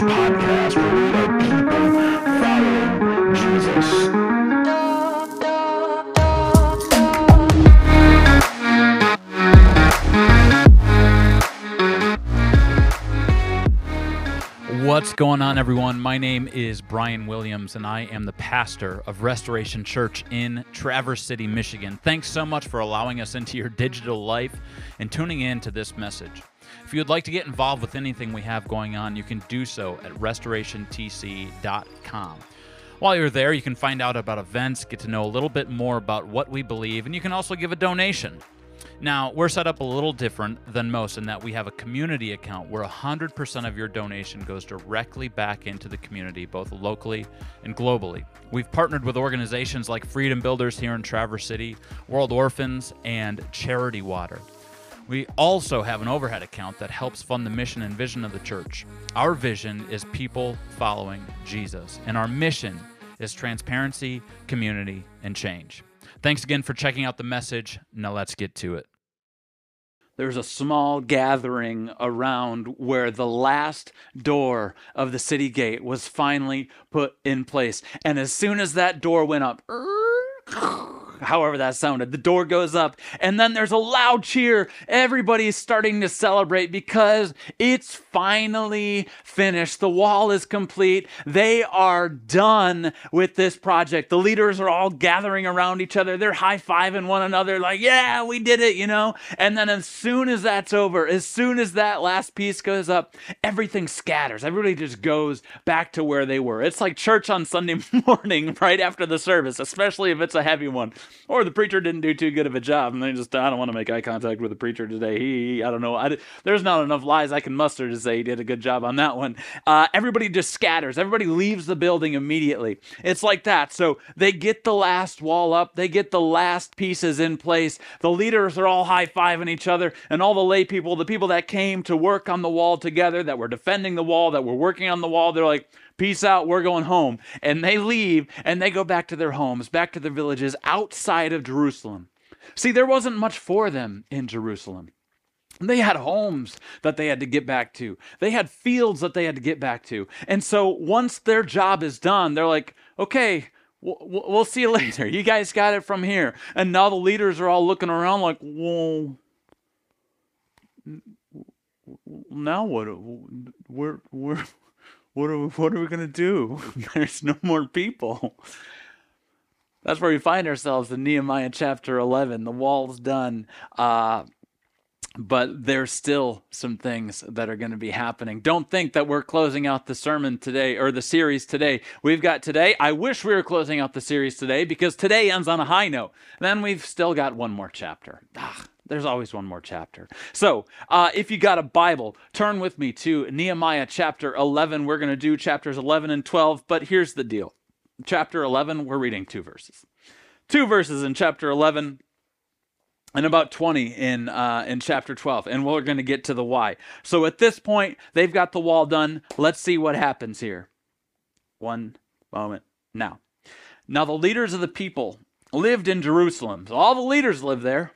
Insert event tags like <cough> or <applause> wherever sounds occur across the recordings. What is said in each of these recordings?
podcast where we people Jesus. What's going on, everyone? My name is Brian Williams, and I am the pastor of Restoration Church in Traverse City, Michigan. Thanks so much for allowing us into your digital life and tuning in to this message. If you would like to get involved with anything we have going on, you can do so at restorationtc.com. While you're there, you can find out about events, get to know a little bit more about what we believe, and you can also give a donation. Now, we're set up a little different than most in that we have a community account where 100% of your donation goes directly back into the community, both locally and globally. We've partnered with organizations like Freedom Builders here in Traverse City, World Orphans, and Charity Water. We also have an overhead account that helps fund the mission and vision of the church. Our vision is people following Jesus, and our mission is transparency, community, and change. Thanks again for checking out the message. Now let's get to it. There's a small gathering around where the last door of the city gate was finally put in place. And as soon as that door went up, however that sounded. The door goes up, and then there's a loud cheer. Everybody's starting to celebrate because it's finally finished. The wall is complete. They are done with this project. The leaders are all gathering around each other. They're high fiving one another, like, yeah, we did it, you know? And then as soon as that's over, as soon as that last piece goes up, everything scatters. Everybody just goes back to where they were. It's like church on Sunday <laughs> morning right after the service, especially if it's a heavy one or the preacher didn't do too good of a job, and they just I don't want to make eye contact with the preacher today. He, I don't know. I, there's not enough lies I can muster to say he did a good job on that one. Uh, everybody just scatters. Everybody leaves the building immediately. It's like that. So they get the last wall up. They get the last pieces in place. The leaders are all high fiving each other, and all the lay people, the people that came to work on the wall together, that were defending the wall, that were working on the wall, they're like peace out, we're going home. And they leave and they go back to their homes, back to their villages outside of Jerusalem. See, there wasn't much for them in Jerusalem. They had homes that they had to get back to. They had fields that they had to get back to. And so once their job is done, they're like, okay, we'll see you <laughs> later. You guys got it from here. And now the leaders are all looking around like, well, now what? We're, we're, what are we, what are we going to do? <laughs> There's no more people. That's where we find ourselves in Nehemiah chapter 11. The wall's done. Uh, but there's still some things that are going to be happening. Don't think that we're closing out the sermon today or the series today. We've got today. I wish we were closing out the series today because today ends on a high note. Then we've still got one more chapter. Ah, there's always one more chapter. So, uh, if you got a Bible, turn with me to Nehemiah chapter 11. We're going to do chapters 11 and 12, but here's the deal. Chapter 11, we're reading two verses. Two verses in chapter 11 and about 20 in uh, in chapter 12 and we're going to get to the why so at this point they've got the wall done let's see what happens here one moment now now the leaders of the people lived in jerusalem so all the leaders lived there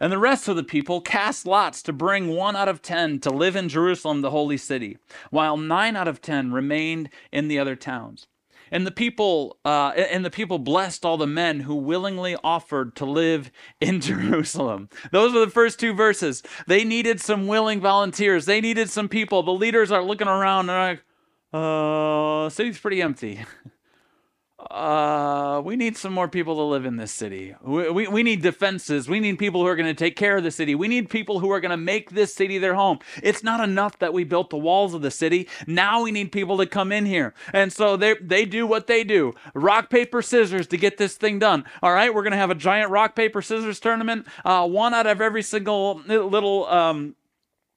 and the rest of the people cast lots to bring one out of ten to live in Jerusalem, the holy city, while nine out of ten remained in the other towns. And the people, uh, and the people blessed all the men who willingly offered to live <laughs> in Jerusalem. Those are the first two verses. They needed some willing volunteers. They needed some people. The leaders are looking around and like, uh, city's pretty empty. <laughs> uh, we need some more people to live in this city. We, we, we need defenses. We need people who are going to take care of the city. We need people who are going to make this city their home. It's not enough that we built the walls of the city. Now we need people to come in here. And so they, they do what they do rock, paper, scissors to get this thing done. All right, we're going to have a giant rock, paper, scissors tournament. Uh, one out of every single little. Um,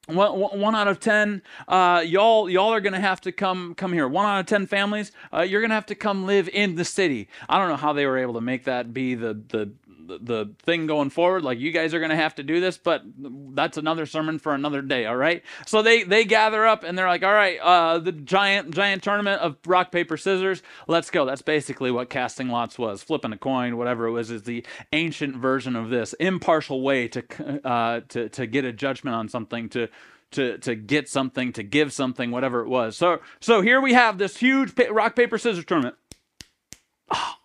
one, one out of ten, uh, y'all y'all are gonna have to come come here. One out of ten families, uh, you're gonna have to come live in the city. I don't know how they were able to make that be the the the thing going forward like you guys are going to have to do this but that's another sermon for another day all right so they they gather up and they're like all right uh, the giant giant tournament of rock paper scissors let's go that's basically what casting lots was flipping a coin whatever it was is the ancient version of this impartial way to uh, to to get a judgment on something to to to get something, to give something, whatever it was. So so here we have this huge rock paper scissors tournament. Oh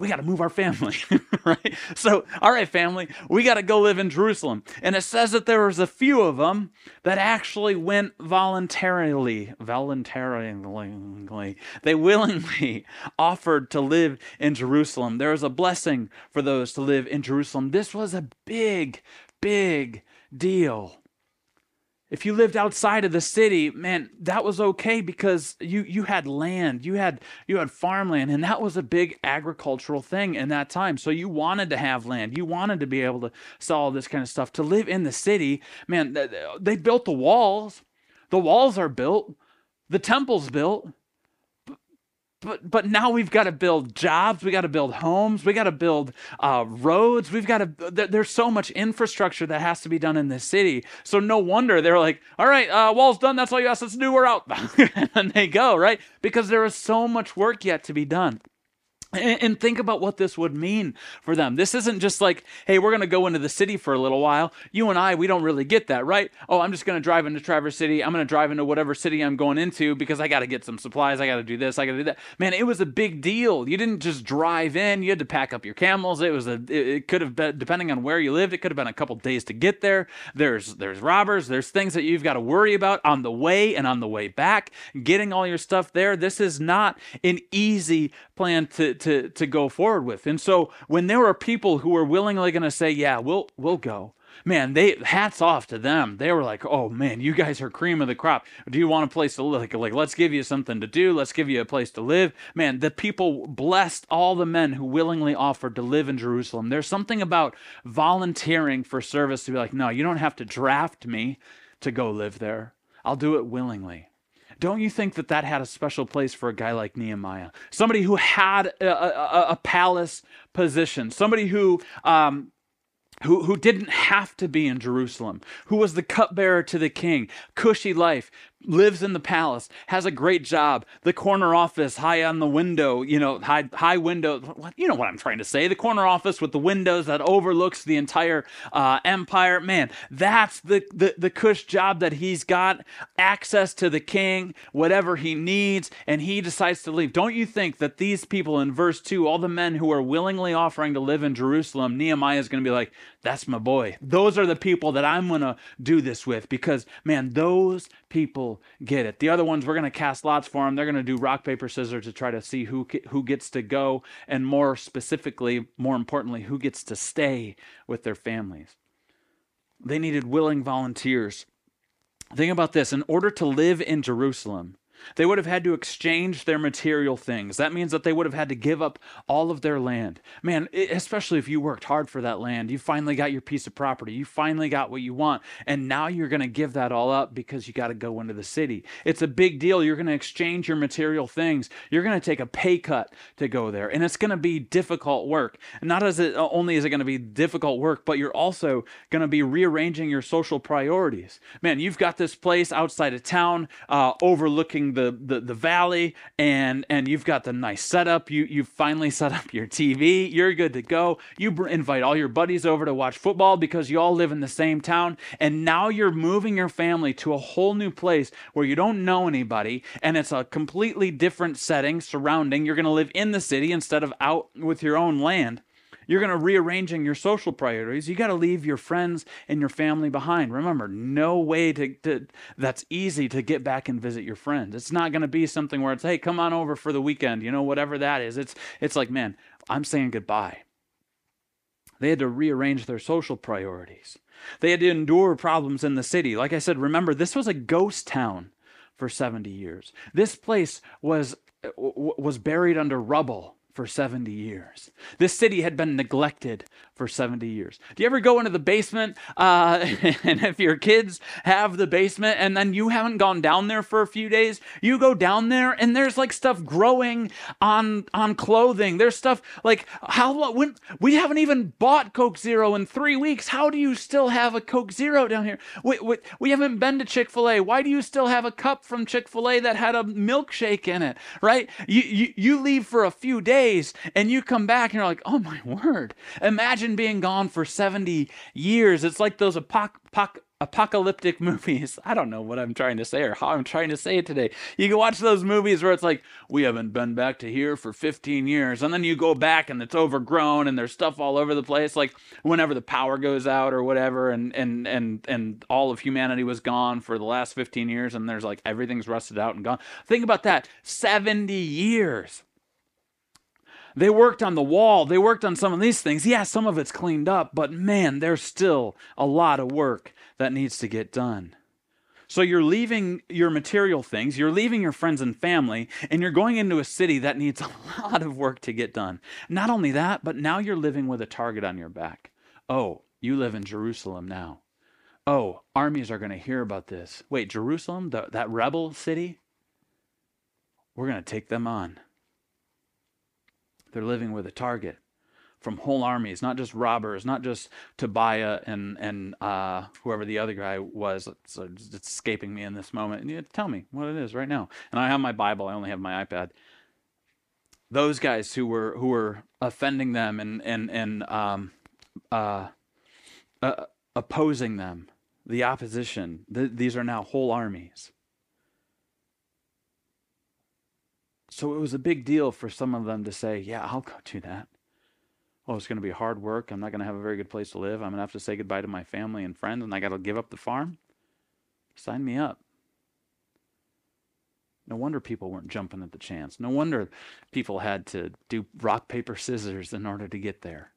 we got to move our family, <laughs> right? So all right, family, we got to go live in Jerusalem. And it says that there was a few of them that actually went voluntarily, voluntarily. They willingly <laughs> offered to live in Jerusalem. There was a blessing for those to live in Jerusalem. This was a big, big deal if you lived outside of the city man that was okay because you you had land you had you had farmland and that was a big agricultural thing in that time. So you wanted to have land. You wanted to be able to sell all this kind of stuff. To live in the city man they built the walls. The walls are built. The temple's built but but now we've got to build jobs. We got to build homes. We got to build uh, roads. We've got to there's so much infrastructure that has to be done in this city. So no wonder they're like all right uh, wall's done. That's all you asked to do. We're out. <laughs> And they go right? Because there is so much work yet to be done and, think about what this would mean for them. This isn't just like, hey, we're going to go into the city for a little while. You and I, we don't really get that, right? Oh, I'm just going to drive into Traverse City. I'm going to drive into whatever city I'm going into because I got to get some supplies. I got to do this. I got to do that. Man, it was a big deal. You didn't just drive in. You had to pack up your camels. It was a. It could have been depending on where you lived. It could have been a couple days to get there. There's there's robbers. There's things that you've got to worry about on the way and on the way back. Getting all your stuff there. This is not an easy plan to to to go forward with. And so when there were people who were willingly going to say, "Yeah, we'll we'll go." Man, they hats off to them. They were like, "Oh man, you guys are cream of the crop. Do you want a place to live? Like, like let's give you something to do. Let's give you a place to live." Man, the people blessed all the men who willingly offered to live in Jerusalem. There's something about volunteering for service to be like, "No, you don't have to draft me to go live there. I'll do it willingly." Don't you think that that had a special place for a guy like Nehemiah? Somebody who had a, a, a palace position, somebody who um, who, who didn't have to be in Jerusalem, who was the cupbearer to the king, cushy life, lives in the palace, has a great job, the corner office high on the window, you know, high high window. You know what I'm trying to say? The corner office with the windows that overlooks the entire uh, empire. Man, that's the, the the cush job that he's got access to the king, whatever he needs, and he decides to leave. Don't you think that these people in verse two, all the men who are willingly offering to live in Jerusalem, Nehemiah is going to be like, "That's my boy. Those are the people that I'm going to do this with because man, those people get it. The other ones, we're going to cast lots for them. They're going to do rock, paper, scissors to try to see who, who gets to go, and more specifically, more importantly, who gets to stay with their families. They needed willing volunteers. Think about this in order to live in Jerusalem, they would have had to exchange their material things. That means that they would have had to give up all of their land. Man, especially if you worked hard for that land, you finally got your piece of property, you finally got what you want, and now you're going to give that all up because you got to go into the city. It's a big deal. You're going to exchange your material things. You're going to take a pay cut to go there, and it's going to be difficult work. Not as it only is it going to be difficult work, but you're also going to be rearranging your social priorities. Man, you've got this place outside of town uh, overlooking the, the the valley and and you've got the nice setup. You you finally <laughs> set up your tv you're good to go. You br- invite all your buddies over to watch football because you all live in the same town. And now you're moving your family to a whole new place where you don't know anybody and it's a completely different setting surrounding. You're going to live in the city instead of out with your own land you're going to rearranging your social priorities. You got to leave your friends and your family behind. Remember, no way to, to that's easy to get back and visit your friends. It's not going to be something where it's, hey, come on over for the weekend. You know, whatever that is. It's it's like, man, I'm saying goodbye. They had to rearrange their social priorities. They had to endure problems in the city. Like I said, remember, this was a ghost town for 70 years. This place was was buried under rubble for 70 years. This city had been neglected for 70 years. Do you ever go into the basement uh, <laughs> and if your kids have the basement and then you haven't gone down there for a few days, you go down there and there's like stuff growing on on clothing. There's stuff like how when we haven't even bought Coke Zero in 3 weeks. How do you still have a Coke Zero down here? We, we, we haven't been to Chick-fil-A. Why do you still have a cup from Chick-fil-A that had a milkshake in it, right? You you, you leave for a few days and you come back and you're like, "Oh my word. Imagine being gone for 70 years. It's like those apoc- apocalyptic <laughs> movies. I don't know what I'm trying to say or how I'm trying to say it today. You can watch those movies where it's like, we haven't been back to here for 15 years. And then you go back and it's overgrown and there's stuff all over the place. Like whenever the power goes out or whatever and, and, and, and all of humanity was gone for the last 15 years and there's like everything's rusted out and gone. Think about that 70 years. They worked on the wall. They worked on some of these things. Yeah, some of it's cleaned up, but man, there's still a lot of work that needs to get done. So you're leaving your material things, you're leaving your friends and family, and you're going into a city that needs <laughs> a lot of work to get done. Not only that, but now you're living with a target on your back. Oh, you live in Jerusalem now. Oh, armies are going to hear about this. Wait, Jerusalem, the, that rebel city? We're going to take them on. They're living with a target from whole armies, not just robbers, not just Tobiah and and uh, whoever the other guy was. It's, it's escaping me in this moment. And you tell me what it is right now. And I have my Bible. I only have my iPad. Those guys who were who were offending them and and and um, uh, uh, opposing them, the opposition. Th- these are now whole armies. So it was a big deal for some of them to say, "Yeah, I'll go do that." oh, it's going to be hard work. I'm not going to have a very good place to live. I'm going to have to say goodbye to my family and friends, and I got to give up the farm. Sign me up. No wonder people weren't jumping at the chance. No wonder people had to do rock, paper, scissors in order to get there.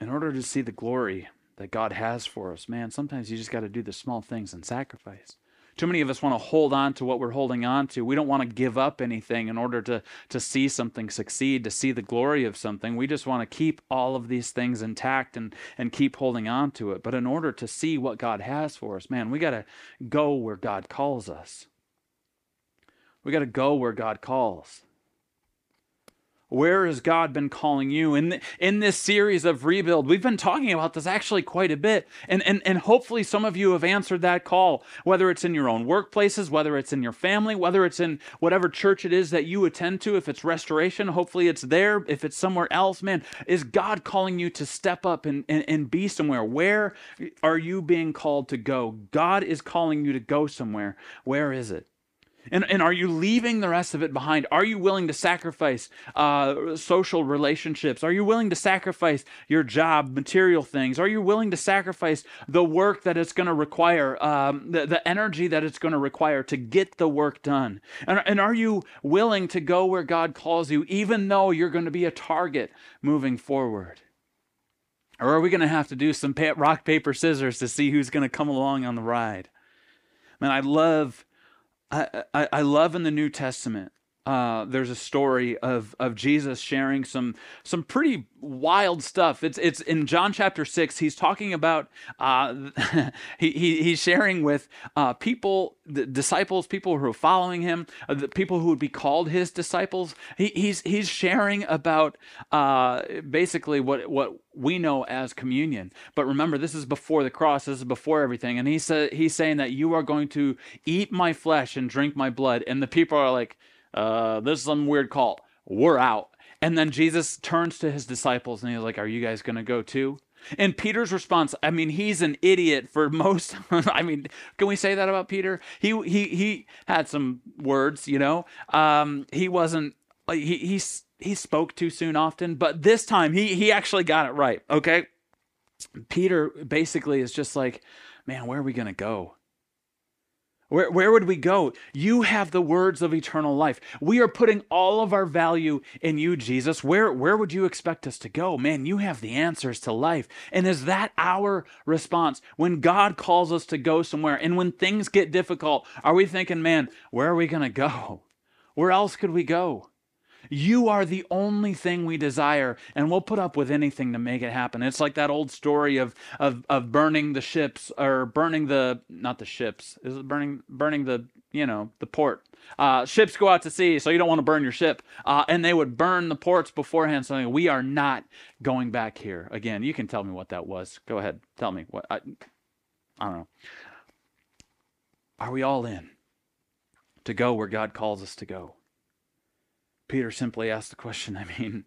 In order to see the glory that God has for us, man, sometimes you just got to do the small things and sacrifice. Too many of us want to hold on to what we're holding on to. We don't want to give up anything in order to, to see something succeed, to see the glory of something. We just want to keep all of these things intact and, and keep holding on to it. But in order to see what God has for us, man, we got to go where God calls us. We got to go where God calls. Where has God been calling you? In, the, in this series of Rebuild, we've been talking about this actually quite a bit. And, and, and hopefully, some of you have answered that call, whether it's in your own workplaces, whether it's in your family, whether it's in whatever church it is that you attend to. If it's restoration, hopefully it's there. If it's somewhere else, man, is God calling you to step up and, and, and be somewhere? Where are you being called to go? God is calling you to go somewhere. Where is it? And, and are you leaving the rest of it behind? Are you willing to sacrifice uh, social relationships? Are you willing to sacrifice your job, material things? Are you willing to sacrifice the work that it's going to require, um, the, the energy that it's going to require to get the work done? And, and are you willing to go where God calls you, even though you're going to be a target moving forward? Or are we going to have to do some rock, paper, scissors to see who's going to come along on the ride? Man, I love I, I, love in the New Testament uh, there's a story of of Jesus sharing some some pretty wild stuff. It's it's in John chapter six. He's talking about uh, <laughs> he, he he's sharing with uh, people, the disciples, people who are following him, uh, the people who would be called his disciples. He, he's he's sharing about uh, basically what what we know as communion. But remember, this is before the cross. This is before everything. And he said he's saying that you are going to eat my flesh and drink my blood. And the people are like uh, this is some weird cult. We're out. And then Jesus turns to his disciples and he's like, Are you guys going to go too? And Peter's response, I mean, he's an idiot for <laughs> most. I mean, can we say that about Peter? He he he had some words, you know. Um, he wasn't. He he he spoke too soon often, but this time he he actually got it right. Okay, Peter basically is just like, man, where are we gonna go? Where, where would we go? You have the words of eternal life. We are putting all of our value in you, Jesus. Where, where would you expect us to go? Man, you have the answers to life. And is that our response? When God calls us to go somewhere and when things get difficult, are we thinking, man, where are we going to go? Where else could we go? You are the only thing we desire, and we'll put up with anything to make it happen. It's like that old story of of, of burning the ships or burning the not the ships. Is it burning burning the you know the port? Uh, ships go out to sea, so you don't want to burn your ship. Uh, and they would burn the ports beforehand, saying, "We are not going back here again." You can tell me what that was. Go ahead, tell me what. I, I don't know. Are we all in to go where God calls us to go? Peter simply asked the question I mean,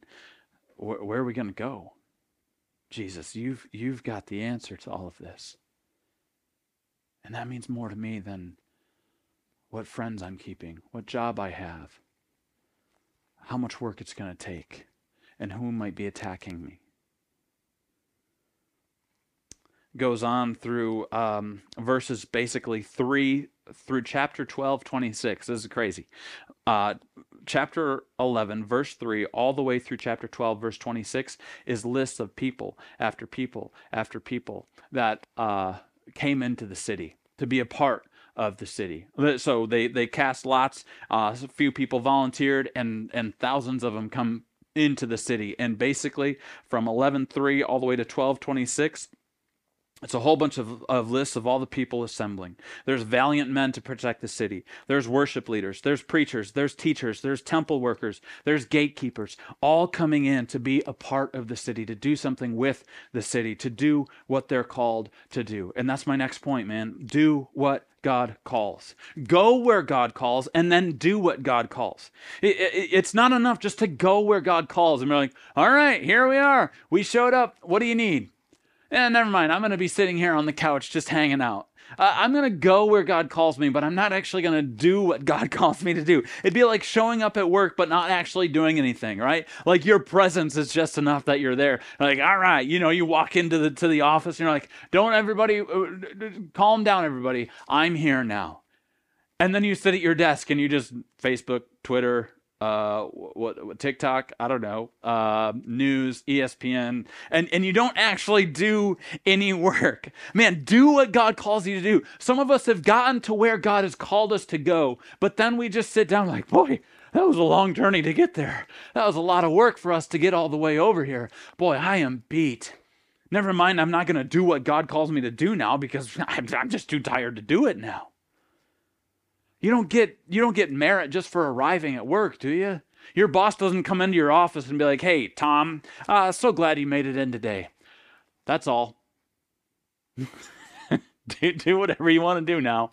wh- where are we going to go? Jesus, you've you've got the answer to all of this. And that means more to me than what friends I'm keeping, what job I have, how much work it's going to take, and who might be attacking me. Goes on through um, verses basically 3 through chapter 12, 26. This is crazy. Uh, chapter 11, verse 3, all the way through chapter 12, verse 26, is lists of people after people after people that uh, came into the city to be a part of the city. So they, they cast lots, uh, a few people volunteered, and, and thousands of them come into the city. And basically, from 11.3 all the way to 12.26, it's a whole bunch of, of lists of all the people assembling. There's valiant men to protect the city. There's worship leaders. There's preachers. There's teachers. There's temple workers. There's gatekeepers, all coming in to be a part of the city, to do something with the city, to do what they're called to do. And that's my next point, man. Do what God calls. Go where God calls and then do what God calls. It, it, it's not enough just to go where God calls and be like, all right, here we are. We showed up. What do you need? Eh, never mind. I'm going to be sitting here on the couch just hanging out. Uh, I'm going to go where God calls me, but I'm not actually going to do what <laughs> God calls me to do. It'd be like showing up at work, but not actually doing anything, right? Like your presence is just enough that you're there. Like, all right, you know, you walk into the to the office and you're like, don't everybody, uh, calm down, everybody. I'm here now. And then you sit at your desk and you just Facebook, Twitter, uh, what, what, TikTok, I don't know, uh, news, ESPN, and and you don't actually do any <laughs> work. Man, do what God calls you to do. Some of us have gotten to where God has called us to go, but then we just sit down like, boy, that was a long journey to get there. That was a lot of work for us to get all the way over here. Boy, I am beat. Never mind, I'm not going to do what God calls me to do now because <laughs> I'm, I'm just too tired to do it now. You don't get you don't get merit just for arriving at work, do you? Your boss doesn't come into your office and be like, "Hey, Tom, uh, so glad you made it in today." That's all. <laughs> do, do whatever you want to do now.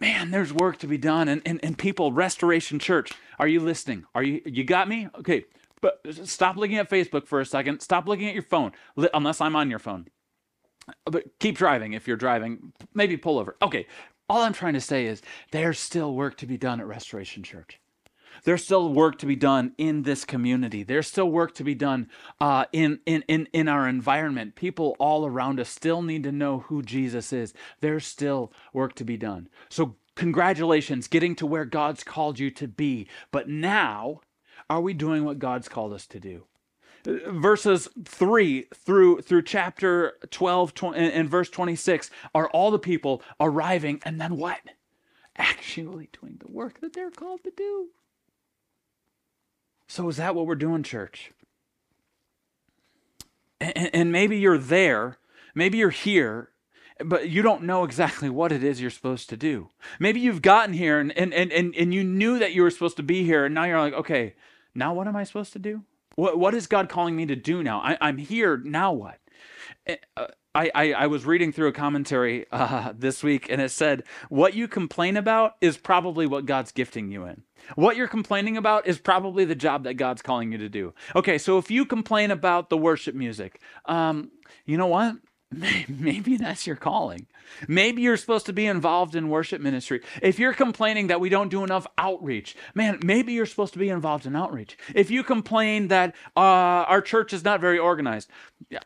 Man, there's work to be done. And, and, and people, Restoration Church, are you listening? Are you you got me? Okay. But stop looking at Facebook for a second. Stop looking at your phone, unless I'm on your phone. But keep driving if you're driving. Maybe pull over. Okay, all I'm trying to say is there's still work to be done at Restoration Church. There's still work to be done in this community. There's still work to be done uh, in, in, in, in our environment. People all around us still need to know who Jesus is. There's still work to be done. So, congratulations, getting to where God's called you to be. But now, are we doing what God's called us to do? Verses 3 through through chapter 12 20, and verse 26 are all the people arriving and then what? Actually doing the work that they're called to do. So is that what we're doing church? And, and maybe you're there maybe you're here but you don't know exactly what it is you're supposed to do. Maybe you've gotten here and, and, and, and you knew that you were supposed to be here and now you're like okay now what am i supposed to do what, what is God calling me to do now? I, I'm here. Now what? Eh, uh, I, I, I, was reading through a commentary <laughs> uh, this week and it said, What you complain about is probably what God's gifting you in. What you're complaining about is probably the job that God's calling you to do. Okay, so if you complain about the worship music, um, you know what? <laughs> Maybe that's your calling. Maybe you're supposed to be involved in worship ministry. If you're complaining that we don't do enough outreach, man, maybe you're supposed to be involved in outreach. If you complain that uh, our church is not very organized,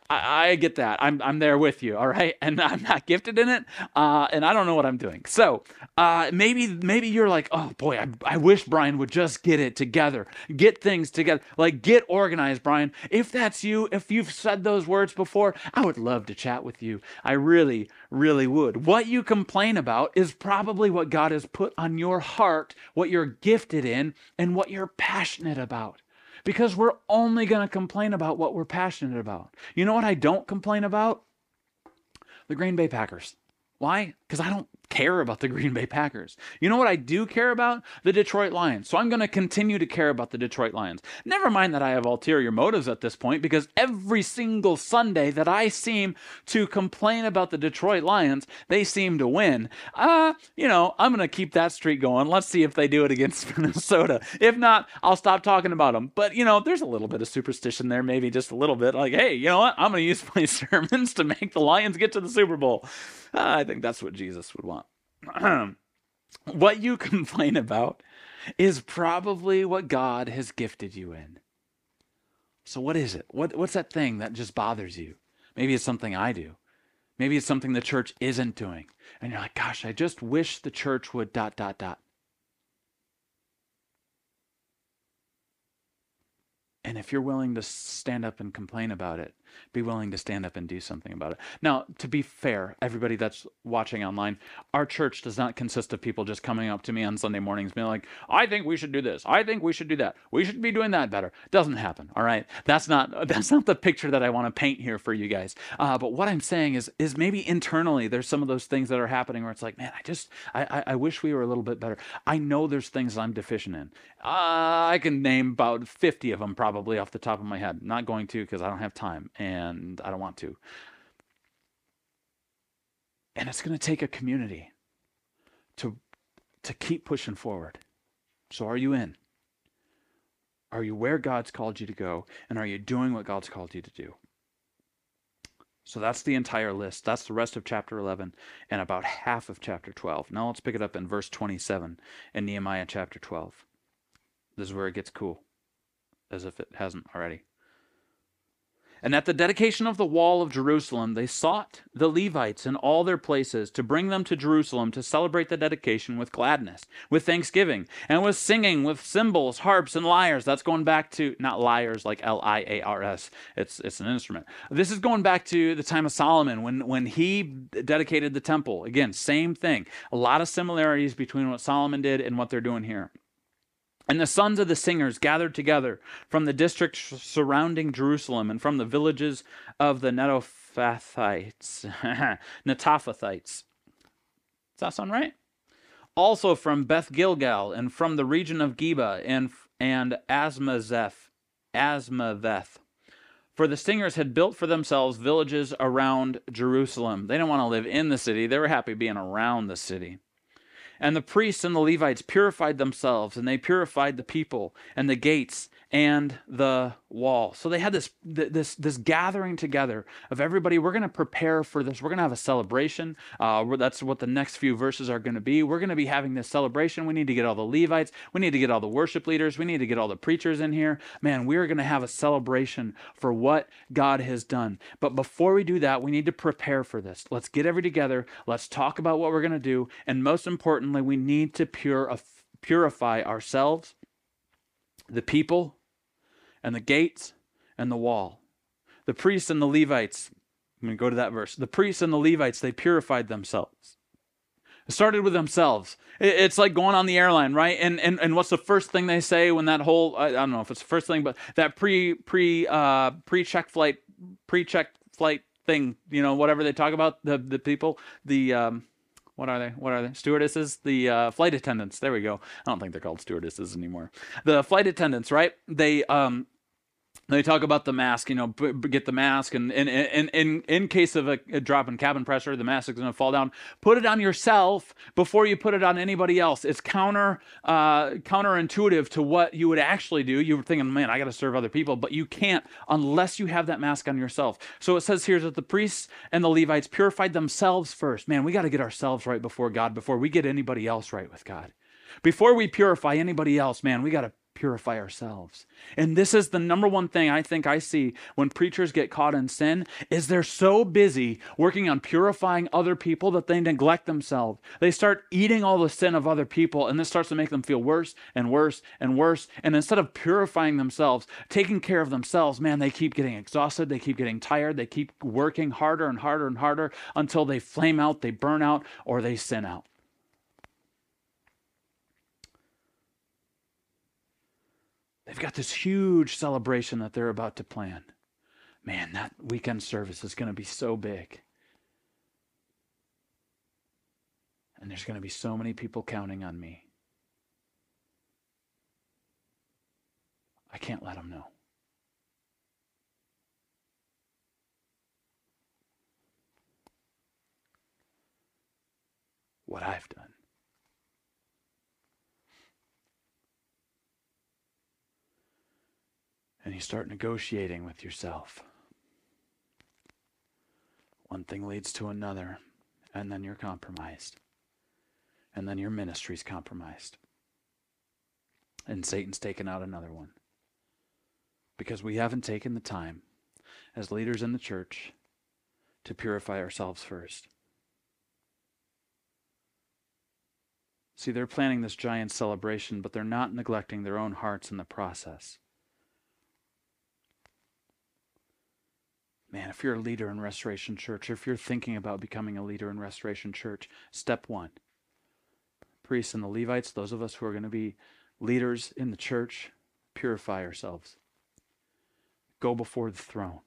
I, I, get that. I'm, I'm there with you, all right? And I'm not gifted in it, uh, and I don't know what I'm doing. So uh, maybe maybe you're like, oh boy, I, I wish Brian would just get it together, get things together, like get organized, Brian. If that's you, if you've said those words before, I would love to chat with you. I really, really would. What you complain about is probably what God has put on your heart, what you're gifted in, and what you're passionate about. Because we're only going to complain about what we're passionate about. You know what I don't complain about? The Green Bay Packers. Why? Because I don't care about the <laughs> Green Bay Packers. You know what I do care about? The Detroit Lions. So I'm going to continue to care about the Detroit Lions. Never mind that I have ulterior motives at this point because every single Sunday that I seem to complain about the Detroit Lions, they seem to win. Uh, you know, I'm going to keep that streak going. Let's see if they do it against <laughs> Minnesota. If not, I'll stop talking about them. But, you know, there's a little bit of superstition there, maybe just a little bit. Like, hey, you know what? I'm going to use my <laughs> sermons to make the Lions get to the Super Bowl. Uh, I think that's what Jesus would want. <clears throat> what you <laughs> complain about is probably what God has gifted you in. So what is it? What what's that thing that just bothers you? Maybe it's something I do. Maybe it's something the church isn't doing. And you're like, "Gosh, I just wish the church would dot dot dot." And if you're willing to stand up and complain about it, be willing to stand up and do something about it. Now, to be fair, everybody that's watching online, our church does not consist of people just coming up to me on Sunday mornings being like, "I think we should do this. I think we should do that. We should be doing that better." Doesn't happen. All right, that's not <laughs> that's not the picture that I want to paint here for you guys. Uh, but what I'm saying is is maybe internally there's some of those things that are happening where it's like, man, I just I I, I wish we were a little bit better. I know there's things I'm deficient in. Uh, I can name about 50 of them probably off the top of my head. Not going to because I don't have time and I don't want to. And it's going to take a community to to keep pushing forward. So are you in? Are you where God's called you to go and are you doing what God's called you to do? So that's the entire list. That's the rest of chapter 11 and about half of chapter 12. Now let's pick it up in verse 27 in Nehemiah chapter 12. This is where it gets cool, as if it hasn't already. And at the dedication of the wall of Jerusalem, they sought the Levites in all their places to bring them to Jerusalem to celebrate the dedication with gladness, with thanksgiving, and with singing, with cymbals, harps, and lyres. That's going back to not lyres like L I A R S. It's it's an instrument. This is going back to the time of Solomon when when he dedicated the temple. Again, same thing. A lot of similarities between what Solomon did and what they're doing here. And the sons of the singers gathered together from the districts surrounding Jerusalem and from the villages of the Netophathites. <laughs> Netophathites. Does that sound right? Also from Beth Gilgal and from the region of Geba and, and Asmazeth. Asmaveth. For the singers had built for themselves villages around Jerusalem. They didn't want to live in the city, they were happy being around the city. And the priests and the Levites purified themselves, and they purified the people and the gates and the wall. So they had this this this gathering together of everybody. We're going to prepare for this. We're going to have a celebration. Uh, that's what the next few verses are going to be. We're going to be having this celebration. We need to get all the Levites. We need to get all the worship leaders. We need to get all the preachers in here. Man, we're going to have a celebration for what God has done. But before we do that, we need to prepare for this. Let's get every together. Let's talk about what we're going to do, and most importantly, we need to purify ourselves, the people and the gates and the wall. The priests and the Levites, I'm going to go to that verse. The priests and the Levites, they purified themselves. It started with themselves. It's like going on the airline, right? And and, and what's the first thing they say when that whole I don't know if it's the first thing, but that pre pre uh, pre check flight pre check flight thing, you know, whatever they talk about the the people, the um, what are they? What are they? Stewardesses, the uh, flight attendants. There we go. I don't think they're called stewardesses anymore. The flight attendants, right? They um, they talk about the mask, you know, b- b- get the mask, and in in in in case of a, a drop in cabin pressure, the mask is going to fall down. Put it on yourself before you put it on anybody else. It's counter uh, counterintuitive to what you would actually do. You were thinking, man, I got to serve other people, but you can't unless you have that mask on yourself. So it says here that the priests and the Levites purified themselves first. Man, we got to get ourselves right before God before we get anybody else right with God. Before we purify anybody else, man, we got to purify ourselves. And this is the number one thing I think I see when preachers get caught in sin is they're so busy working on purifying other people that they neglect themselves. They start eating all the sin of other people and this starts to make them feel worse and worse and worse. And instead of purifying themselves, taking care of themselves, man, they keep getting exhausted, they keep getting tired, they keep working harder and harder and harder until they flame out, they burn out, or they sin out. They've got this huge celebration that they're about to plan. Man, that weekend service is going to be so big. And there's going to be so many people counting on me. I can't let them know. What I've done. And you start negotiating with yourself. One thing leads to another, and then you're compromised. And then your ministry's compromised. And Satan's taken out another one. Because we haven't taken the time as leaders in the church to purify ourselves first. See, they're planning this giant celebration, but they're not neglecting their own hearts in the process. Man, if you're a leader in Restoration Church, if you're thinking about becoming a leader in Restoration Church, step one priests and the Levites, those of us who are going to be leaders in the church, purify ourselves. Go before the throne.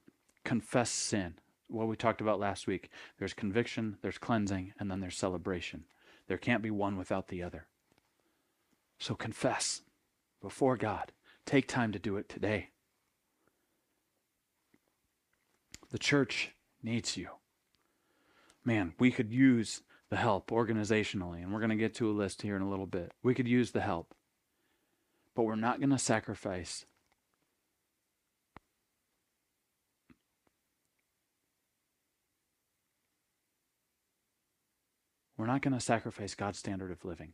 Confess sin. What we talked about last week. There's conviction, there's cleansing, and then there's celebration. There can't be one without the other. So confess before God. Take time to do it today. The church needs you. Man, we could use the help organizationally, and we're going to get to a list here in a little bit. We could use the help, but we're not going to sacrifice. We're not going to sacrifice God's standard of living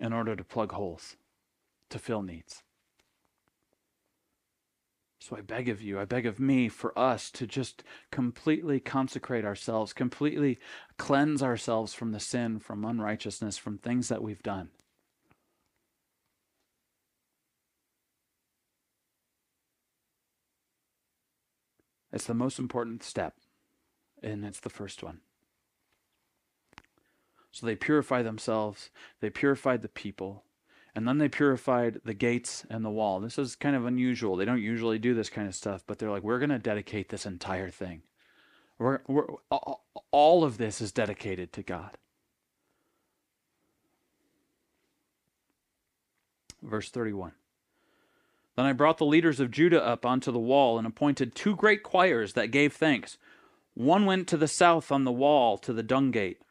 in order to plug holes, to fill needs. So I beg of you, I beg of me for us to just completely consecrate ourselves, completely cleanse ourselves from the sin, from unrighteousness, from things that we've done. It's the most important step, and it's the first one. So they purify themselves, they purified the people, and then they purified the gates and the wall. This is kind of unusual. They don't usually do this kind of stuff, but they're like, we're going to dedicate this entire thing. We're, we're, all of this is dedicated to God. Verse 31. Then I brought the leaders of Judah up onto the wall and appointed two great choirs that gave thanks. One went to the south on the wall to the dung gate.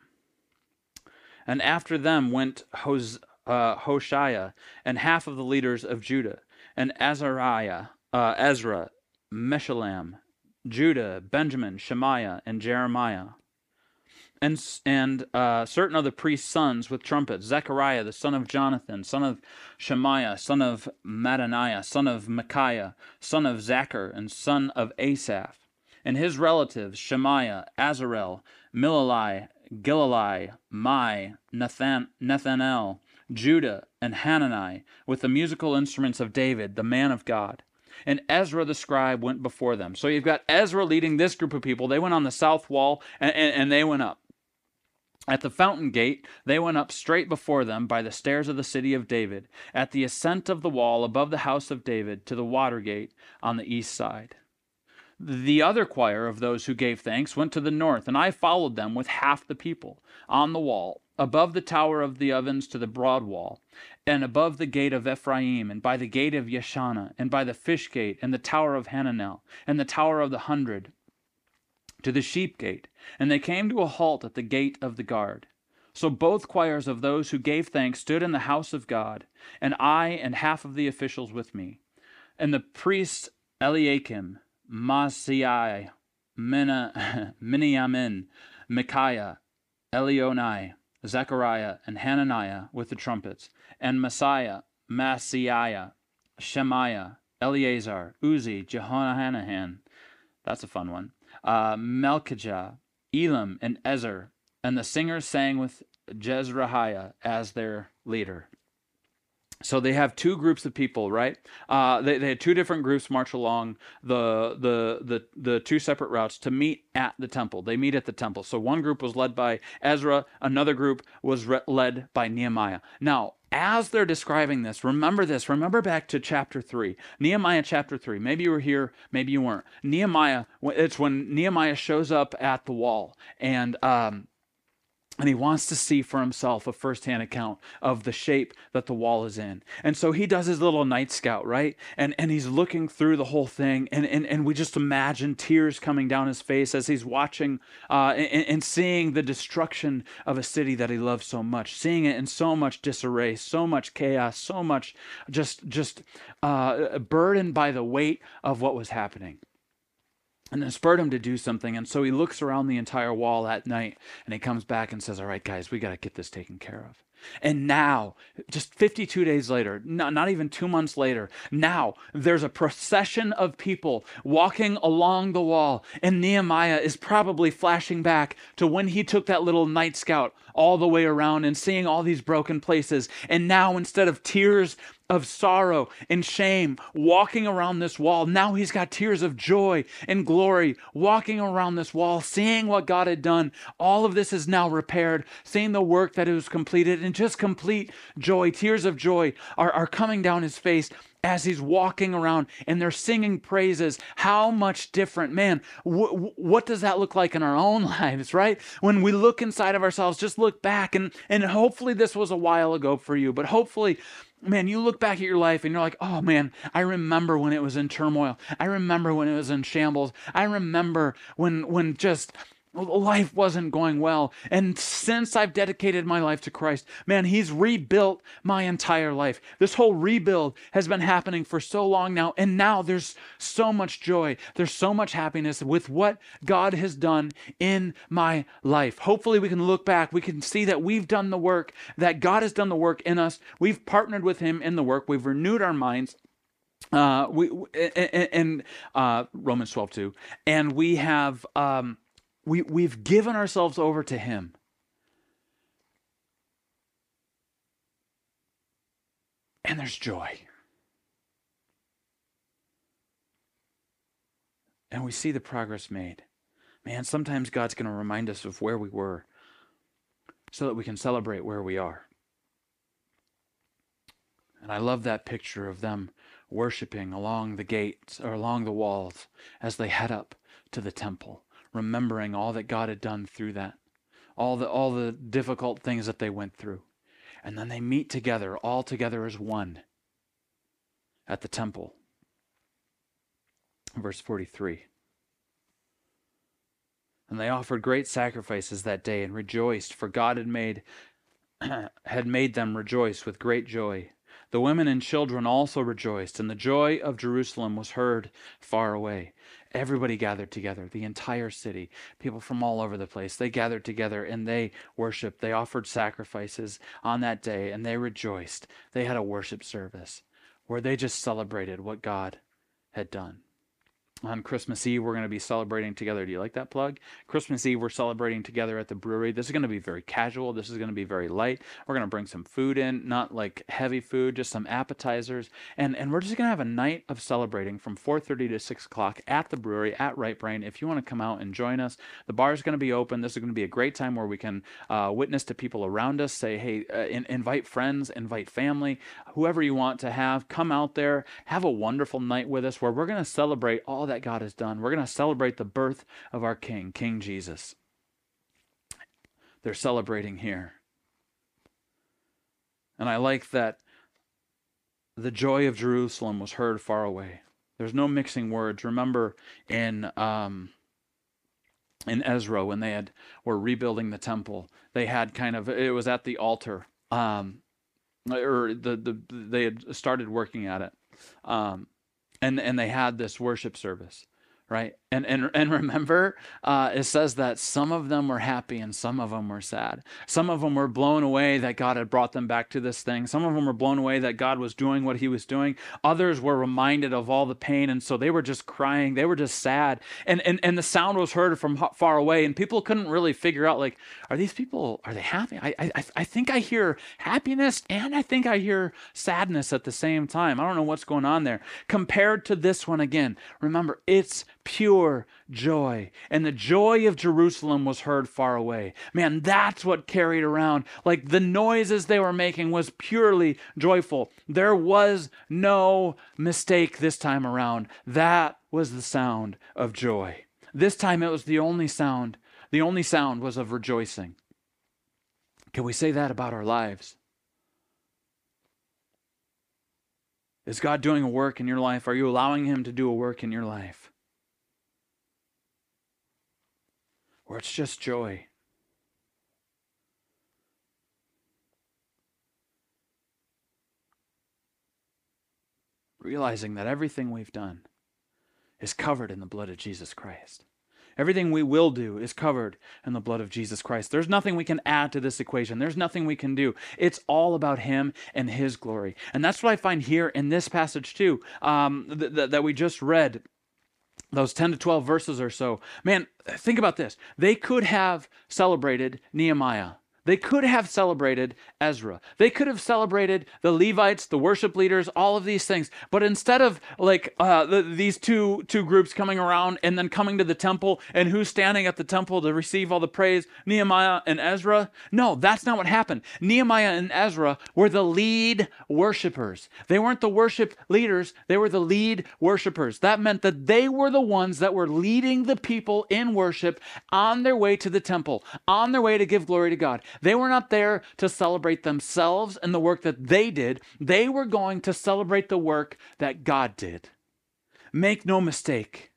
And after them went Hos- uh, Hoshea, and half of the leaders of Judah, and Azariah, uh, Ezra, Meshullam, Judah, Benjamin, Shemaiah, and Jeremiah. And, and uh, certain of the priest's sons with trumpets Zechariah, the son of Jonathan, son of Shemaiah, son of Mattaniah, son of Micaiah, son of Zachar, and son of Asaph. And his relatives Shemaiah, Azarel, Milalai, Gilalai, Mai, Nathan, Nathanael, Judah, and Hanani with the musical instruments of David, the man of God. And Ezra the scribe went before them. So you've got Ezra leading this group of people. They went on the south wall and, and, and they went up. At the fountain gate, they went up straight before them by the stairs of the city of David, at the ascent of the wall above the house of David to the water gate on the east side. The other choir of those who gave thanks went to the north, and I followed them with half the people on the wall above the tower of the ovens to the broad wall, and above the gate of Ephraim, and by the gate of Yeshana, and by the fish gate, and the tower of Hananel, and the tower of the hundred, to the sheep gate. And they came to a halt at the gate of the guard. So both choirs of those who gave thanks stood in the house of God, and I and half of the officials with me. And the priests Eliakim, Maaseiah, <laughs> Miniamin, Micaiah, Elionai, Zechariah and Hananiah with the trumpets, and Messiah, Maaseiah, Shemaiah, Eleazar, Uzzi, Jehohanan. That's a fun one. Uh, Malchijah, Elam, and Ezer. And the singers sang with Jezrahiah as their leader. So they have two groups of people, right? Uh, they, they had two different groups march along the, the the the two separate routes to meet at the temple. They meet at the temple. So one group was led by Ezra, another group was re- led by Nehemiah. Now, as they're describing this, remember this. Remember back to chapter 3. Nehemiah chapter 3. Maybe you were here, maybe you weren't. Nehemiah, it's when Nehemiah shows up at the wall and um, and he wants to see for himself a firsthand account of the shape that the wall is in. And so he does his little night scout, right? And and he's looking through the whole thing, and and, and we just imagine tears coming down his face as he's watching uh, and, and seeing the destruction of a city that he loves so much, seeing it in so much disarray, so much chaos, so much just just uh, burdened by the weight of what was happening and it spurred him to do something. And so he looks around the entire wall at night and he comes back and says, All right, guys, we got to get this taken care of. And now, just 52 days later, not, not even two months later, now there's a procession of people walking along the wall. And Nehemiah is probably flashing back to when he took that little night scout all the way around and seeing all these broken places. And now, instead of tears of sorrow and shame walking around this wall. Now he's got tears of joy and glory walking around this wall, seeing what God had done. All of this is now repaired, seeing the work that it was completed, and just complete joy, tears of joy are, are coming down his face as he's walking around and they're singing praises. How much different, man? Wh- what does that look like in our own <laughs> lives, right? When we look inside of ourselves, just look back and and hopefully this was a while ago for you, but hopefully man, you look back at your life and you're like, oh man, I remember when it was in turmoil. I remember when it was in shambles. I remember when when just life wasn't going well. And since I've dedicated my life to Christ, man, He's rebuilt my entire life. This whole rebuild has been happening for so long now. And now there's so much joy, there's so much happiness with what God has done in my life. Hopefully, we can look back, we can see that we've done the work, that God has done the work in us. We've partnered with Him in the work, we've renewed our minds uh we and uh romans 12 2 and we have um we, we've given ourselves over to Him. And there's joy. And we see the progress made. Man, sometimes God's going to remind us of where we were so that we can celebrate where we are. And I love that picture of them worshiping along the gates or along the walls as they head up to the temple remembering all that God had done through that, all the all the difficult things that they went through. And then they meet together, all together as one at the temple. Verse 43. And they offered great sacrifices that day and rejoiced, for God had made <clears throat> had made them rejoice with great joy. The women and children also rejoiced, and the joy of Jerusalem was heard far away. Everybody gathered together, the entire city, people from all over the place. They gathered together and they worshiped. They offered sacrifices on that day and they rejoiced. They had a worship service where they just celebrated what God had done on Christmas Eve, we're going to be celebrating together. Do you like that plug? Christmas Eve, we're celebrating together at the brewery. This is going to be very casual. This is going to be very light. We're going to bring some food in, not like heavy food, just some appetizers, and and we're just going to have a night of celebrating from 4:30 to 6 o'clock at the brewery at Right Brain. If you want to come out and join us, the bar is going to be open. This is going to be a great time where we can uh, witness to people around us. Say, hey, uh, in, invite friends, invite family, whoever you want to have. Come out there, have a wonderful night with us, where we're going to celebrate all that God has done. We're going to celebrate the birth of our King, King Jesus. They're celebrating here. And I like that the joy of Jerusalem was heard far away. There's no mixing words. Remember in um, in Ezra when they had were rebuilding the temple, they had kind of it was at the altar, um, or the the they had started working at it, um, and and they had this worship service, right? And and <laughs> and remember, uh, it says that some of them were happy and some of them were sad. Some of them were blown away that God had brought them back to this thing. Some of them were blown away that God was doing what He was doing. Others were reminded of all the pain, and so they were just crying. They were just sad, and and and the sound was heard from far away, and people couldn't really figure out like, are these people are they happy? I I I think I hear happiness and I think I hear sadness at the same time. I don't know what's going on there. Compared to this one again, remember it's pure joy. And the joy of Jerusalem was heard far away. Man, that's what carried around. Like the noises they were making was purely joyful. There was no mistake this time around. That was the sound of joy. This time it was the only sound. The only sound was of rejoicing. Can we say that about our lives? Is God doing a work in your life? Are you allowing Him to do a work in your life? Or it's just joy? Realizing that everything we've done is covered in the blood of Jesus Christ. Everything we will do is covered in the blood of Jesus Christ. There's nothing we can add to this equation. There's nothing we can do. It's all about Him and His glory. And that's what I find here in this passage, too, um, th- th- that we just read. Those 10 to 12 verses or so. Man, think about this. They could have celebrated Nehemiah they could have celebrated Ezra. They could have celebrated the Levites, the worship leaders, all of these things. But instead of like uh, the, these two two groups coming around and then coming to the temple, and who's standing at the temple to receive all the praise, Nehemiah and Ezra? No, that's not what happened. Nehemiah and Ezra were the lead worshipers. They weren't the worship leaders. They were the lead worshipers. That meant that they were the ones that were leading the people in worship on their way to the temple, on their way to give glory to God. They were not there to celebrate themselves and the work that they did. They were going to celebrate the work that God did. Make no mistake.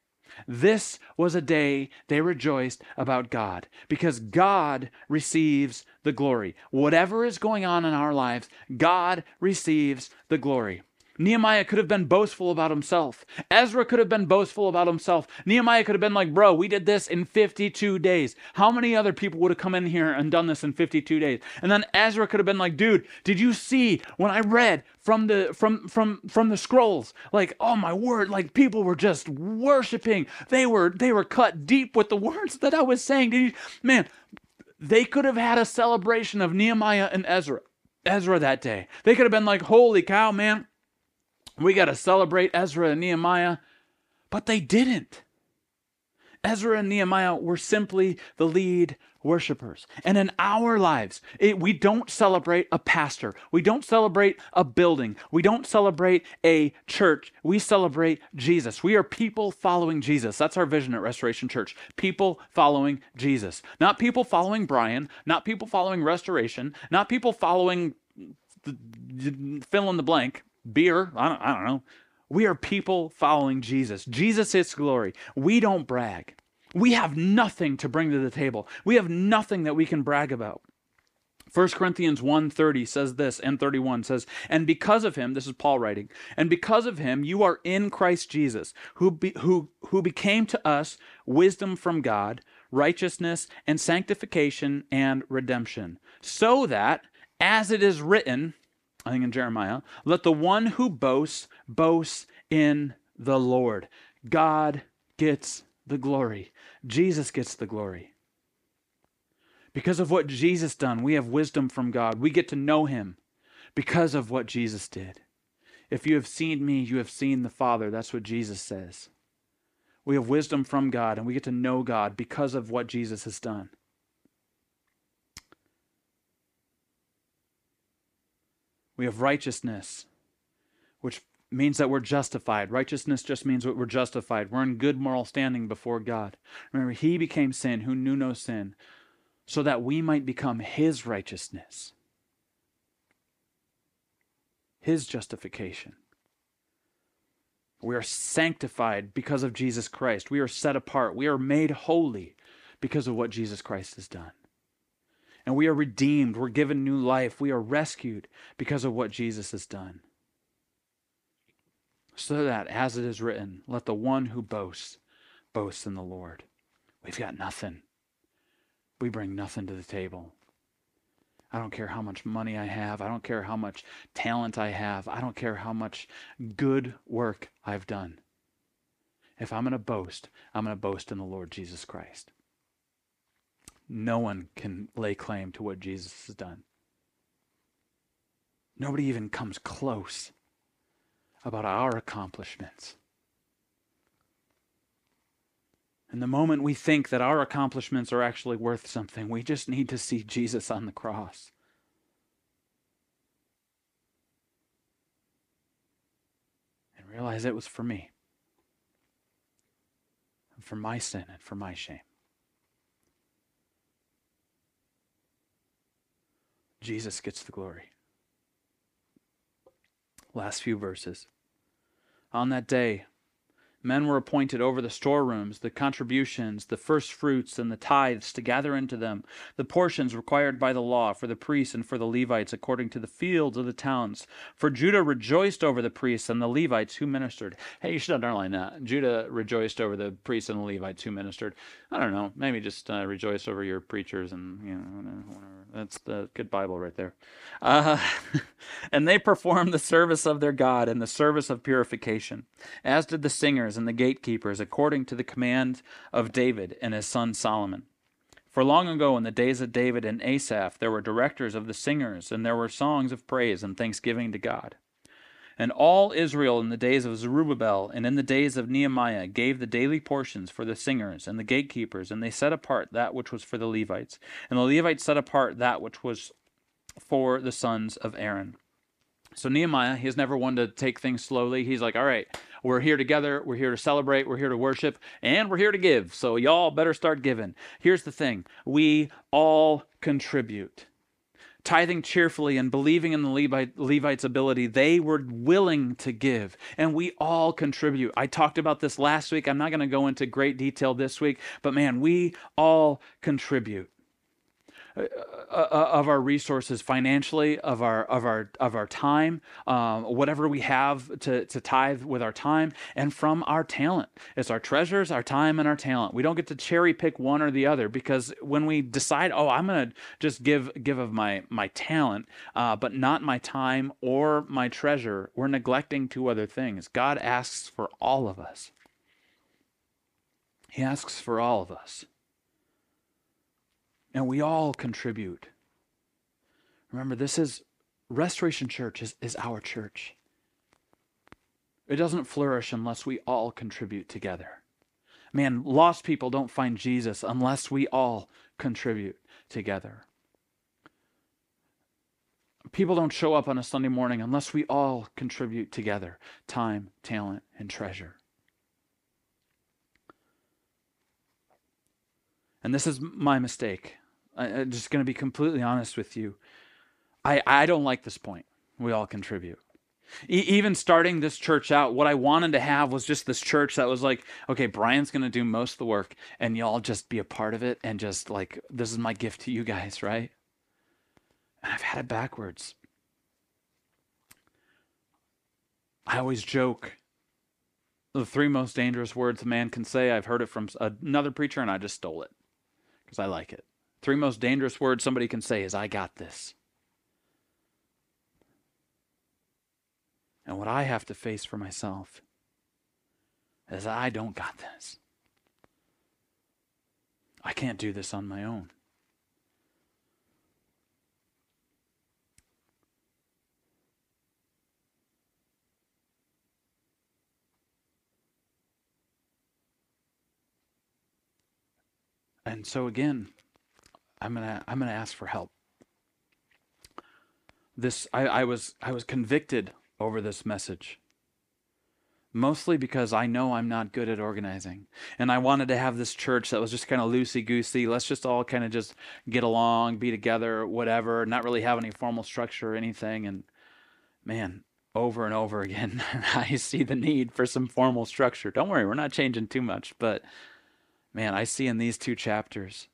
This was a day they rejoiced about God because God receives the glory. Whatever is going on in our lives, God receives the glory. Nehemiah could have been boastful about himself. Ezra could have been boastful about himself. Nehemiah could have been like, bro, we did this in 52 days. How many other people would have come in here and done this in 52 days? And then Ezra could have been like, dude, did you see when I read from the from from from the scrolls? Like, oh my word, like people were just worshiping. They were they were cut deep with the words that I was saying. Did you man, they could have had a celebration of Nehemiah and Ezra. Ezra that day. They could have been like, holy cow, man we got to celebrate Ezra and Nehemiah. But they didn't. Ezra and Nehemiah were simply the lead worshipers. And in our lives, it, we don't celebrate a pastor. We don't celebrate a building. We don't celebrate a church. We celebrate Jesus. We are people following Jesus. That's our vision at Restoration Church. People following Jesus. Not people following Brian, not people following Restoration, not people following the, fill in the blank beer. I don't, I don't know. We are people following Jesus. Jesus is glory. We don't brag. We have nothing to bring to the table. We have nothing that we can brag about. 1 Corinthians 1:30 says this and 31 says and because of him this is Paul writing and because of him you are in Christ Jesus who be, who who became to us wisdom from God righteousness and sanctification and redemption so that as it is written I think in Jeremiah, let the one who boasts boast in the Lord. God gets the glory. Jesus gets the glory. Because of what Jesus done, we have wisdom from God. We get to know him because of what Jesus did. If you have seen me, you have seen the Father. That's what Jesus says. We have wisdom from God and we get to know God because of what Jesus has done. We have righteousness, which means that we're justified. Righteousness just means that we're justified. We're in good moral standing before God. Remember, He became sin who knew no sin, so that we might become His righteousness, His justification. We are sanctified because of Jesus Christ. We are set apart. We are made holy because of what Jesus Christ has done and we are redeemed. We're given new life. We are rescued because of what Jesus has done. So that, as it is written, let the one who boasts boast in the Lord. We've got nothing. We bring nothing to the table. I don't care how much money I have. I don't care how much talent I have. I don't care how much good work I've done. If I'm going to boast, I'm going to boast in the Lord Jesus Christ no one can lay claim to what Jesus has done. Nobody even comes close about our accomplishments. And the moment we think that our accomplishments are actually worth something, we just need to see Jesus on the cross. And realize it was for me, and for my sin, and for my shame. Jesus gets the glory. Last few verses. On that day, Men were appointed over the storerooms, the contributions, the first fruits, and the tithes to gather into them the portions required by the law for the priests and for the Levites according to the fields of the towns. For Judah rejoiced over the priests and the Levites who ministered. Hey, you should underline that. Judah rejoiced over the priests and the Levites who ministered. I don't know. Maybe just uh, rejoice over your preachers and, you know, whatever. That's the good Bible right there. Uh, <laughs> and they performed the service of their God and the service of purification, as did the singers and the gatekeepers, according to the command of David and his son Solomon. For long ago, in the days of David and Asaph, there were directors of the singers, and there were songs of praise and thanksgiving to God. And all Israel in the days of Zerubbabel and in the days of Nehemiah gave the daily portions for the singers and the gatekeepers, and they set apart that which was for the Levites. And the Levites set apart that which was for the sons of Aaron. So Nehemiah, he's never one to take things slowly. He's like, all right, we're here together. We're here to celebrate. We're here to worship. And we're here to give. So y'all better start giving. Here's the thing we all contribute tithing cheerfully and believing in the Levite, Levites' ability, they were willing to give. And we all contribute. I talked about this last week. I'm not going to go into great detail this week, but man, we all contribute. Uh, uh, uh, of our resources financially, of our of our of our time, um, whatever we have to to tithe with our time, and from our talent. It's our treasures, our time, and our talent. We don't get to cherry pick one or the other because when we decide, oh, I'm gonna just give give of my my talent, uh, but not my time or my treasure, we're neglecting two other things. God asks for all of us. He asks for all of us. And we all contribute. Remember, this is Restoration Church is, is our church. It doesn't flourish unless we all contribute together. Man, lost people don't find Jesus unless we all contribute together. People don't show up on a Sunday morning unless we all contribute together time, talent, and treasure. And this is my mistake. I, am just going to be completely honest with you. I, I don't like this point. We all contribute. E- even starting this church out, what I wanted to have was just this church that was like, okay, Brian's going to do most of the work and y'all just be a part of it and just like, this is my gift to you guys, right? And I've had it backwards. I always joke the three most dangerous words a man can say. I've heard it from another preacher and I just stole it because I like it. Three most dangerous words somebody can say is, I got this. And what I have to face for myself is, I don't got this. I can't do this on my own. And so again, I'm gonna I'm gonna ask for help. This I, I was I was convicted over this message. Mostly because I know I'm not good at organizing. And I wanted to have this church that was just kind of loosey goosey. Let's just all kind of just get along, be together, whatever, not really have any formal structure or anything. And man, over and over again, <laughs> I see the need for some formal structure. Don't worry, we're not changing too much. But man, I see in these two chapters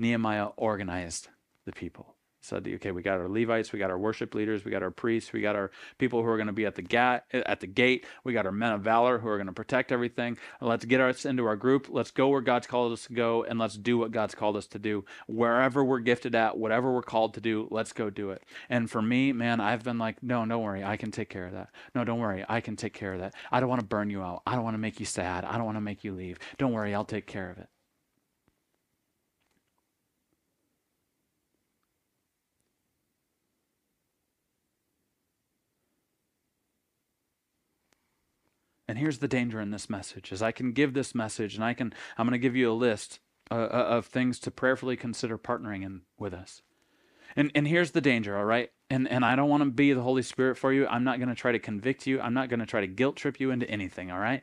Nehemiah organized the people. Said, okay, we got our Levites, we got our worship leaders, we got our priests, we got our people who are going to be at the gate, at the gate. We got our men of valor who are going to protect everything. Let's get us into our group. Let's go where God's called us to go, and let's do what God's called us to do. Wherever we're gifted at, whatever we're called to do, let's go do it. And for me, man, I've been like, no, don't worry, I can take care of that. No, don't worry, I can take care of that. I don't want to burn you out. I don't want to make you sad. I don't want to make you leave. Don't worry, I'll take care of it. And here's the danger in this message is I can give this message and I can I'm going to give you a list uh, uh, of things to prayerfully consider partnering in with us. And and here's the danger, all right? And and I don't want to be the Holy Spirit for you. I'm not going to try to convict you. I'm not going to try to guilt trip you into anything, all right?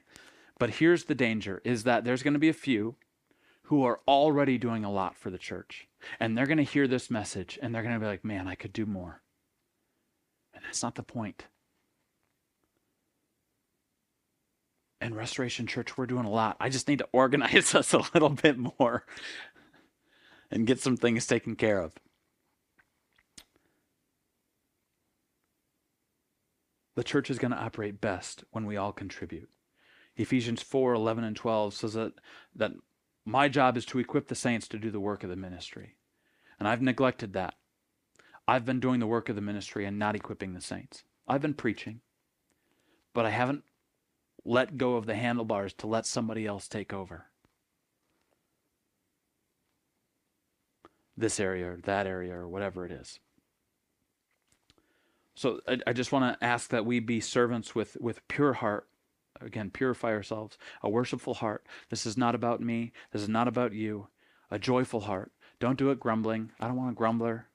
But here's the danger is that there's going to be a few who are already doing a lot for the church. And they're going to hear this message and they're going to be like, man, I could do more. And that's not the point. In Restoration Church, we're doing a lot. I just need to organize <laughs> us a little bit more and get some things taken care of. The church is going to operate best when we all contribute. Ephesians 4 11 and 12 says that, that my job is to equip the saints to do the work of the ministry. And I've neglected that. I've been doing the work of the ministry and not equipping the saints. I've been preaching, but I haven't let go of the handlebars to let somebody else take over. This area or that area or whatever it is. So I, I just want to ask that we be servants with, with pure heart. Again, purify ourselves, a worshipful heart. This is not about me. This is not about you. A joyful heart. Don't do it grumbling. I don't want a grumbler.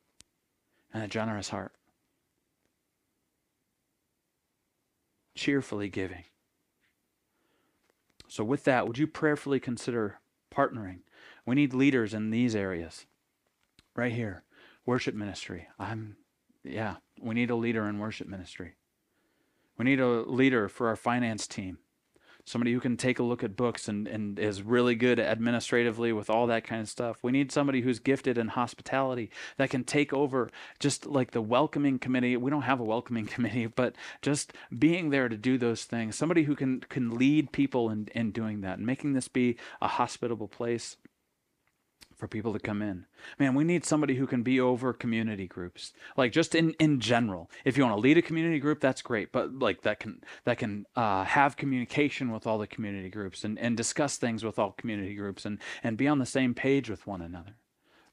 And a generous heart. Cheerfully giving. So, with that, would you prayerfully consider partnering? We need leaders in these areas. Right here, worship ministry. I'm, yeah, we need a leader in worship ministry. We need a leader for our finance team. Somebody who can take a look at books and, and is really good administratively with all that kind of stuff. We need somebody who's gifted in hospitality that can take over just like the welcoming committee. We don't have a welcoming <laughs> committee, but just being there to do those things. Somebody who can can lead people in, in doing that and making this be a hospitable place for people to come in. Man, we need somebody who can be over community groups. Like just in in general. If you want to lead a community group, that's great, but like that can that can uh, have communication with all the community groups and and discuss things with all community groups and and be on the same page with one another.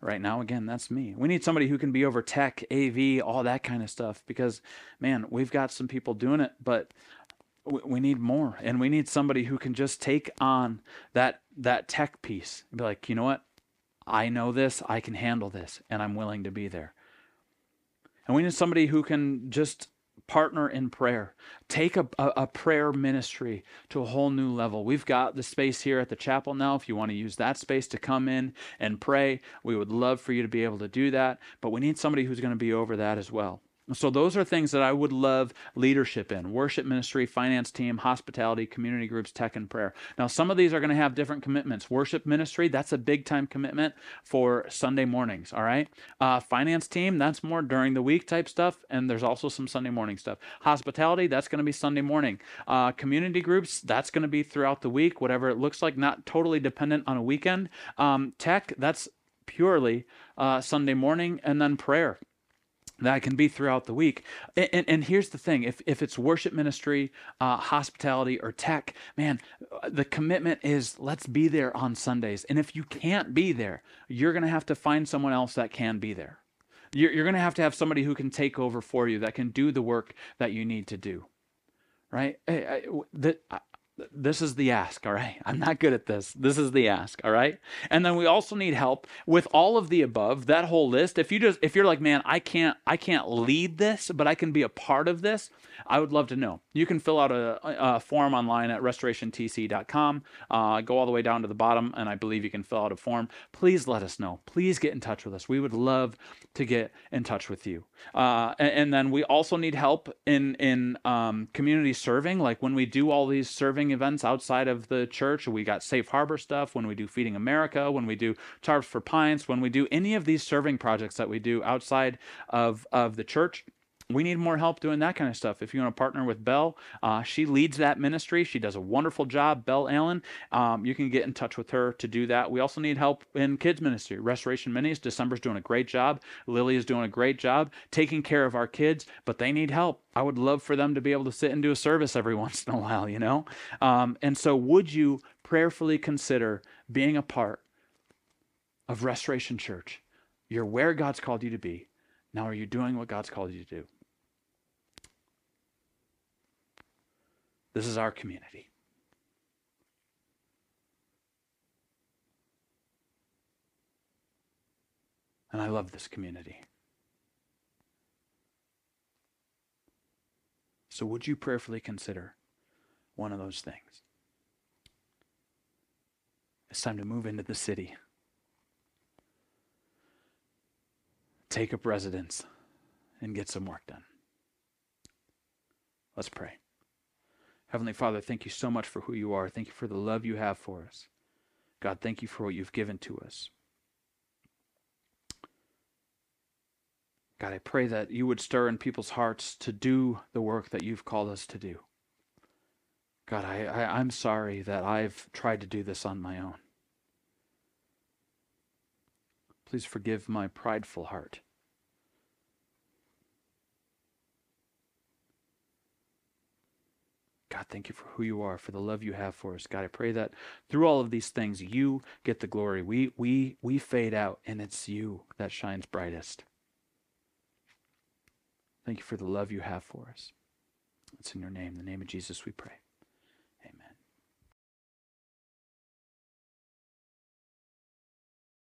Right now, again, that's me. We need somebody who can be over tech, AV, all that kind of stuff because, man, we've got some people doing it, but we need more and we need somebody who can just take on that that tech piece and be like you know what I know this, I can handle this, and I'm willing to be there. And we need somebody who can just partner in prayer. Take a, a, a, prayer ministry to a whole new level. We've got the space here at the chapel now. If you want to use that space to come in and pray, we would love for you to be able to do that. But we need somebody who's going to be over that as well. So, those are things that I would love leadership in worship ministry, finance team, hospitality, community groups, tech, and prayer. Now, some of these are going to have different commitments. Worship ministry, that's a big time commitment for Sunday mornings, all right? Uh, finance team, that's more during the week type stuff, and there's also some Sunday morning stuff. Hospitality, that's going to be Sunday morning. Uh, community groups, that's going to be throughout the week, whatever it looks like, not totally dependent on a weekend. Um, tech, that's purely uh, Sunday morning, and then prayer that can be throughout the week. And, and, and, here's the thing if, if it's worship ministry, uh, hospitality, or tech, man, the commitment is let's be there on Sundays. And if you can't be there, you're going to have to find someone else that can be there. You're, you're going to have to have somebody who can take over for you, that can do the work that you need to do. Right? I, I, the, this is the ask, all right? I'm not good at this. This is the ask, all right? And then we also need help with all of the above, that whole list. If you just if you're like, "Man, I can't I can't lead this, but I can be a part of this." I would love to know. You can fill out a, a form online at restorationtc.com. Uh, go all the way down to the bottom, and I believe you can fill out a form. Please let us know. Please get in touch with us. We would love to get in touch with you. Uh, and, and, then we also need help in in um, community serving, like when we do all these serving events outside of the church. We got Safe Harbor stuff. When we do Feeding America, when we do Tarps for Pints, when we do any of these serving projects that we do outside of of the church we need more help doing that kind of stuff. If you want to partner with Belle, uh, she leads that ministry. She does a wonderful job. Belle Allen, um, you can get in touch with her to do that. We also need help in kids ministry. Restoration Minis, December's doing a great job. Lily is doing a great job taking care of our kids, but they need help. I would love for them to be able to sit and do a service every <laughs> once in a while, you know? Um, and so, would you prayerfully consider being a part of Restoration Church? You're where God's called you to be. Now, are you doing what God's called you to do? This is our community. And I love this community. So, would you prayerfully consider one of those things? It's time to move into the city. Take up residence and get some work done. Let's pray. Heavenly Father, thank you so much for who you are. Thank you for the love you have for us. God, thank you for what you've given to us. God, I pray that you would stir in people's hearts to do the work that you've called us to do. God, I, I, I'm sorry that I've tried to do this on my own. Please forgive my prideful heart. God, thank you for who you are, for the love you have for us. God, I pray that through all of these things, you get the glory. We, we, we fade out, and it's you that shines brightest. Thank you for the love you have for us. It's in your name, the name of Jesus, we pray.